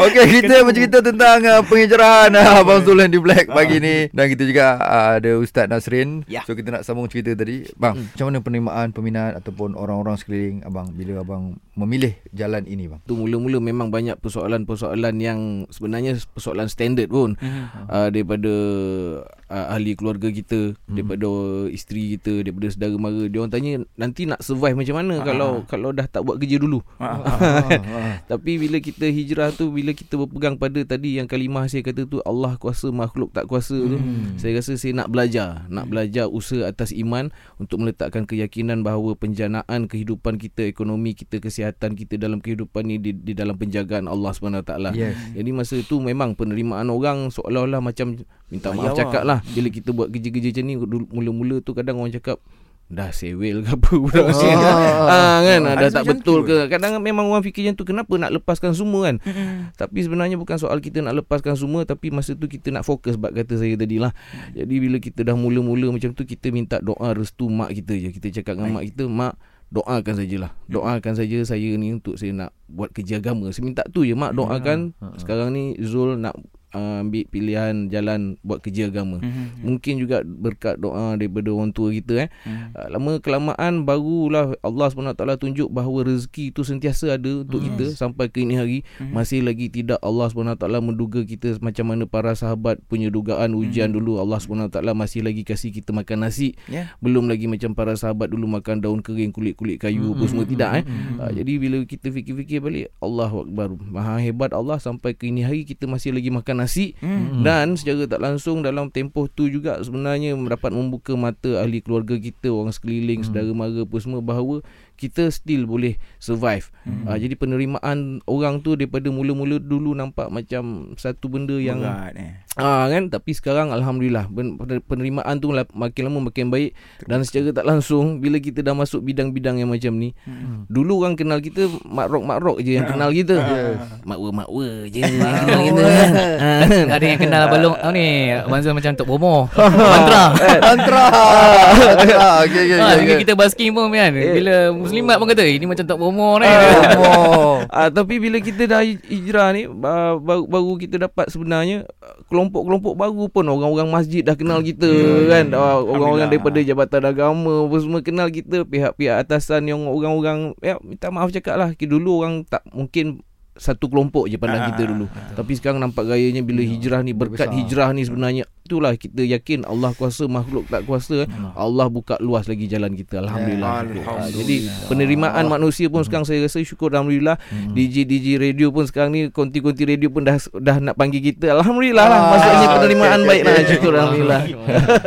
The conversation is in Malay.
Okey, kita bercerita tentang uh, penghijrahan uh, Abang Zul di Black pagi ni dan kita juga uh, ada Ustaz Nasrin. Ya. So kita nak sambung cerita tadi. Bang, hmm. macam mana penerimaan peminat ataupun orang-orang sekeliling abang bila abang memilih jalan ini bang? Tu mula-mula memang banyak persoalan-persoalan yang sebenarnya persoalan standard pun Mhm. uh, daripada uh, ahli keluarga kita, daripada isteri kita, daripada saudara mara. Dia orang tanya nanti nak survive macam mana kalau kalau dah tak buat kerja dulu. Tapi bila kita hijrah tu bila kita berpegang pada tadi yang kalimah saya kata tu Allah kuasa makhluk tak kuasa tu. Saya rasa saya nak belajar, nak belajar usaha atas iman untuk meletakkan keyakinan bahawa penjanaan kehidupan kita, ekonomi kita, kesihatan kita dalam kehidupan ni di, di dalam penjagaan Allah SWT. Yes. Jadi masa tu memang penerimaan orang seolah-olah macam minta maaf cakap lah bila kita buat kerja-kerja macam ni mula-mula tu kadang orang cakap dah sewel ke apa budak oh. sini ah, kan? Ah, dah Ada tak betul tu. ke? Kadang memang orang fikir macam tu kenapa nak lepaskan semua kan? Tapi sebenarnya bukan soal kita nak lepaskan semua tapi masa tu kita nak fokus bab kata saya tadi lah jadi bila kita dah mula-mula macam tu kita minta doa restu mak kita je. Kita cakap dengan mak kita mak doakan sajalah. Doakan saja saya ni untuk saya nak buat kerja agama. Saya minta tu je mak doakan sekarang ni Zul nak uh, ambil pilihan jalan buat kerja agama. Mhm. mungkin juga berkat doa daripada orang tua kita eh. Mhm. uh, lama kelamaan barulah Allah SWT tunjuk bahawa rezeki itu sentiasa ada untuk kita sampai ke ini hari. Mhm. masih lagi tidak Allah SWT menduga kita macam mana para sahabat punya dugaan ujian dulu. Allah SWT masih lagi kasih kita makan nasi. Ya. belum lagi macam para sahabat dulu makan daun kering kulit-kulit kayu apa semua. tidak eh. uh, jadi bila kita fikir-fikir balik Allahu akbar. Maha hebat Allah sampai ke ini hari kita masih lagi makan nasi Hmm. dan secara tak langsung dalam tempoh tu juga sebenarnya dapat membuka mata ahli keluarga kita orang sekeliling saudara mara apa semua bahawa kita still boleh survive. Hmm. Uh, jadi penerimaan orang tu daripada mula-mula dulu nampak macam satu benda yang Berat eh. Ah kan tapi sekarang alhamdulillah penerimaan tu lah makin lama makin baik dan secara tak langsung bila kita dah masuk bidang-bidang yang macam ni Hmm. dulu orang kenal kita mak rock mak rock je yang kenal kita makwa makwa je yang Ah. kenal kita Ah. Ada yang kenal balong oh, ni Abang Zul macam Tok Bomo Mantra Mantra. Mantra. Okey okey okey. Kita basking pun kan Bila muslimat pun kata "Eh, Ini macam Tok Bomo ni. Oh. Ah, tapi bila kita dah hij- hijrah ni ba- baru, baru kita dapat sebenarnya ah, kelompok-kelompok baru pun orang-orang masjid dah kenal kita kan. Ah, orang-orang daripada jabatan agama apa semua kenal kita pihak-pihak atasan yang orang-orang ya minta maaf cakap lah. Ki- dulu orang tak mungkin satu kelompok je pandang Ah, kita dulu. tapi sekarang nampak gayanya bila hijrah ni berkat hijrah ni sebenarnya itulah kita yakin Allah kuasa makhluk tak kuasa Allah buka luas lagi jalan kita. Alhamdulillah. Alhamdulillah. Ah, jadi penerimaan manusia pun sekarang saya rasa syukur alhamdulillah. DJ DJ radio pun sekarang ni konti-konti radio pun dah dah nak panggil kita. Alhamdulillah lah. Ah, maksudnya penerimaan okey, baik lah. Okey. syukur alhamdulillah